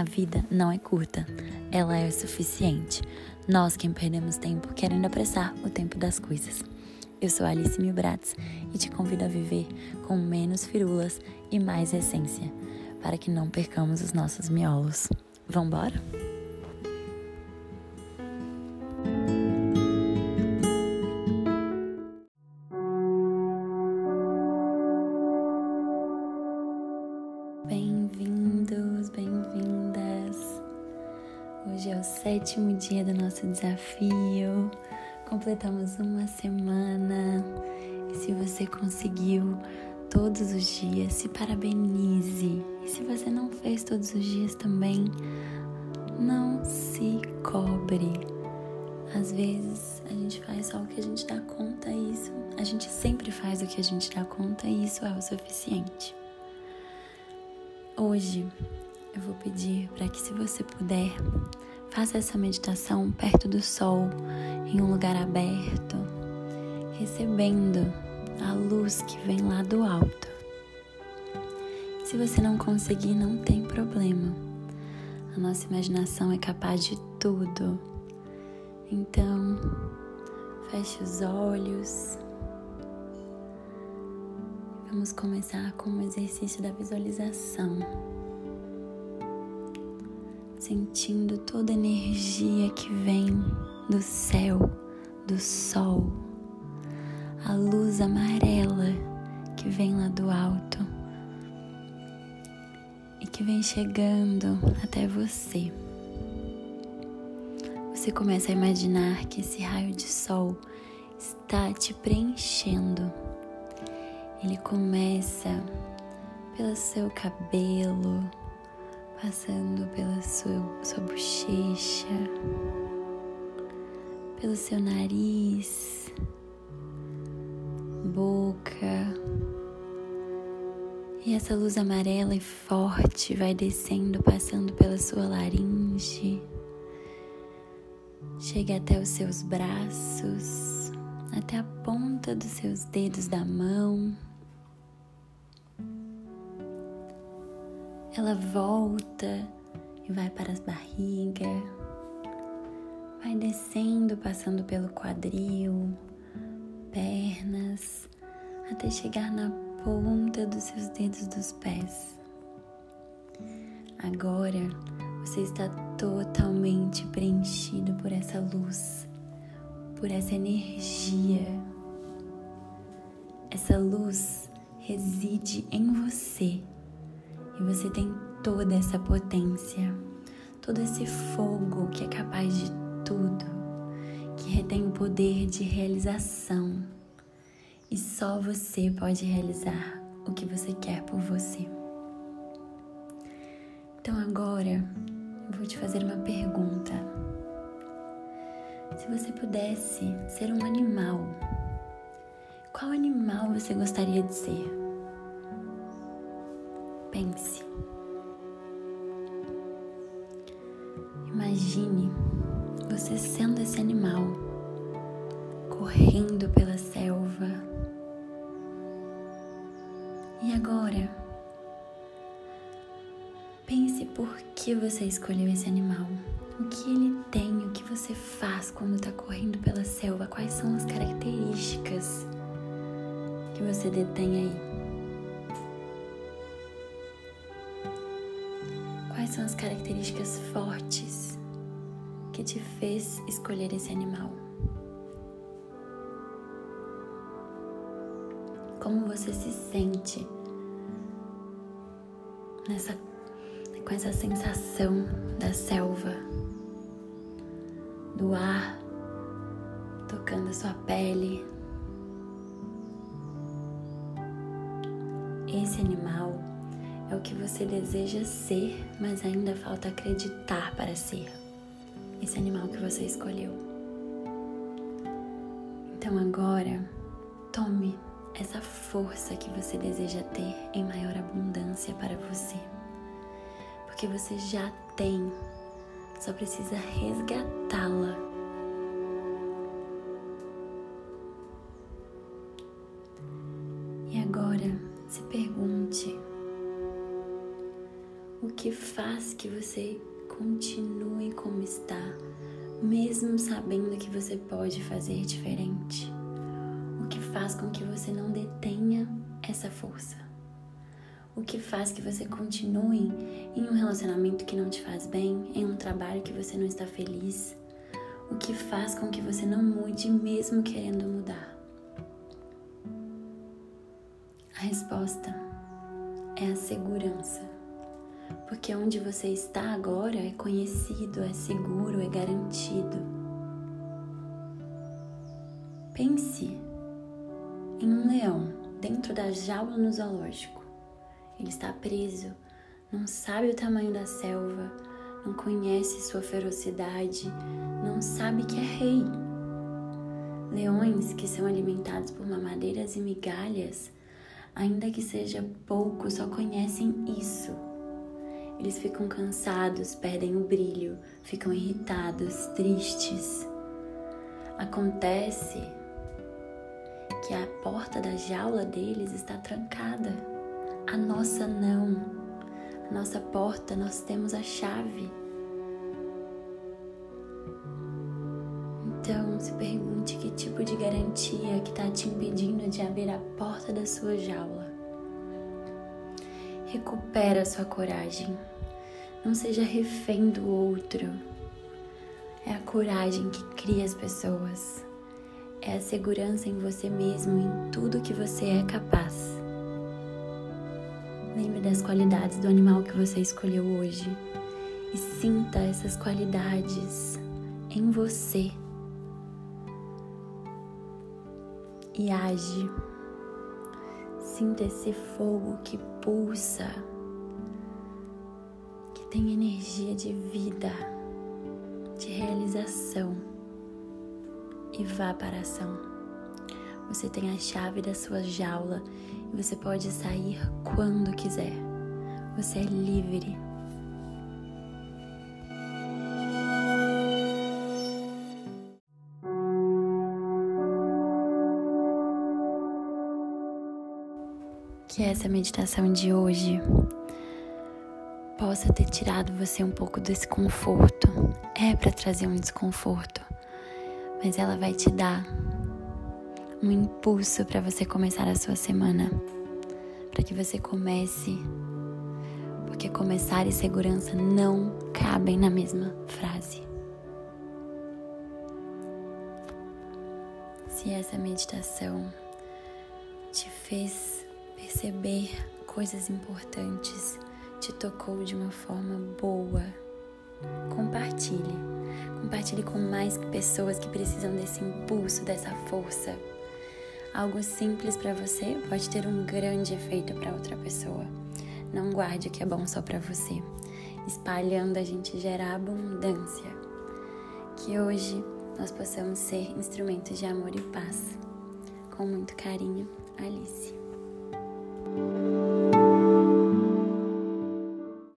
A vida não é curta, ela é o suficiente. Nós quem perdemos tempo querendo apressar o tempo das coisas. Eu sou Alice Milbratz e te convido a viver com menos firulas e mais essência, para que não percamos os nossos miolos. Vambora? Hoje é o sétimo dia do nosso desafio. Completamos uma semana. E se você conseguiu todos os dias, se parabenize. E se você não fez todos os dias também, não se cobre. Às vezes a gente faz só o que a gente dá conta e isso, a gente sempre faz o que a gente dá conta e isso é o suficiente. Hoje eu vou pedir para que, se você puder, faça essa meditação perto do sol, em um lugar aberto, recebendo a luz que vem lá do alto. Se você não conseguir, não tem problema. A nossa imaginação é capaz de tudo. Então, feche os olhos. Vamos começar com o exercício da visualização. Sentindo toda a energia que vem do céu, do sol, a luz amarela que vem lá do alto e que vem chegando até você. Você começa a imaginar que esse raio de sol está te preenchendo ele começa pelo seu cabelo, passando pela sua, sua bochecha, pelo seu nariz, boca. E essa luz amarela e forte vai descendo, passando pela sua laringe, chega até os seus braços, até a ponta dos seus dedos da mão. Ela volta e vai para as barrigas, vai descendo, passando pelo quadril, pernas, até chegar na ponta dos seus dedos dos pés. Agora você está totalmente preenchido por essa luz, por essa energia. Essa luz reside em você e você tem toda essa potência, todo esse fogo que é capaz de tudo, que retém o poder de realização. E só você pode realizar o que você quer por você. Então agora eu vou te fazer uma pergunta. Se você pudesse ser um animal, qual animal você gostaria de ser? Pense. Imagine você sendo esse animal, correndo pela selva. E agora, pense por que você escolheu esse animal. O que ele tem, o que você faz quando está correndo pela selva, quais são as características que você detém aí. Quais são as características fortes que te fez escolher esse animal? Como você se sente nessa com essa sensação da selva, do ar tocando a sua pele? Esse animal é o que você deseja ser, mas ainda falta acreditar para ser esse animal que você escolheu. Então agora, tome essa força que você deseja ter em maior abundância para você. Porque você já tem, só precisa resgatá-la. Que você continue como está, mesmo sabendo que você pode fazer diferente? O que faz com que você não detenha essa força? O que faz que você continue em um relacionamento que não te faz bem, em um trabalho que você não está feliz? O que faz com que você não mude mesmo querendo mudar? A resposta é a segurança. Porque onde você está agora é conhecido, é seguro, é garantido. Pense em um leão dentro da jaula no zoológico. Ele está preso, não sabe o tamanho da selva, não conhece sua ferocidade, não sabe que é rei. Leões que são alimentados por mamadeiras e migalhas, ainda que seja pouco, só conhecem isso. Eles ficam cansados, perdem o brilho, ficam irritados, tristes. Acontece que a porta da jaula deles está trancada. A nossa não. A nossa porta, nós temos a chave. Então, se pergunte que tipo de garantia que está te impedindo de abrir a porta da sua jaula. Recupera sua coragem. Não seja refém do outro. É a coragem que cria as pessoas é a segurança em você mesmo, em tudo que você é capaz. Lembre das qualidades do animal que você escolheu hoje e sinta essas qualidades em você. E age. Sinta esse fogo que pulsa, que tem energia de vida, de realização e vá para a ação. Você tem a chave da sua jaula e você pode sair quando quiser. Você é livre. Que essa meditação de hoje possa ter tirado você um pouco desse conforto. É para trazer um desconforto mas ela vai te dar um impulso para você começar a sua semana, para que você comece, porque começar e segurança não cabem na mesma frase. Se essa meditação te fez perceber coisas importantes, te tocou de uma forma boa, compartilhe. Compartilhe com mais pessoas que precisam desse impulso, dessa força. Algo simples para você pode ter um grande efeito para outra pessoa. Não guarde o que é bom só para você. Espalhando a gente gera abundância. Que hoje nós possamos ser instrumentos de amor e paz. Com muito carinho, Alice.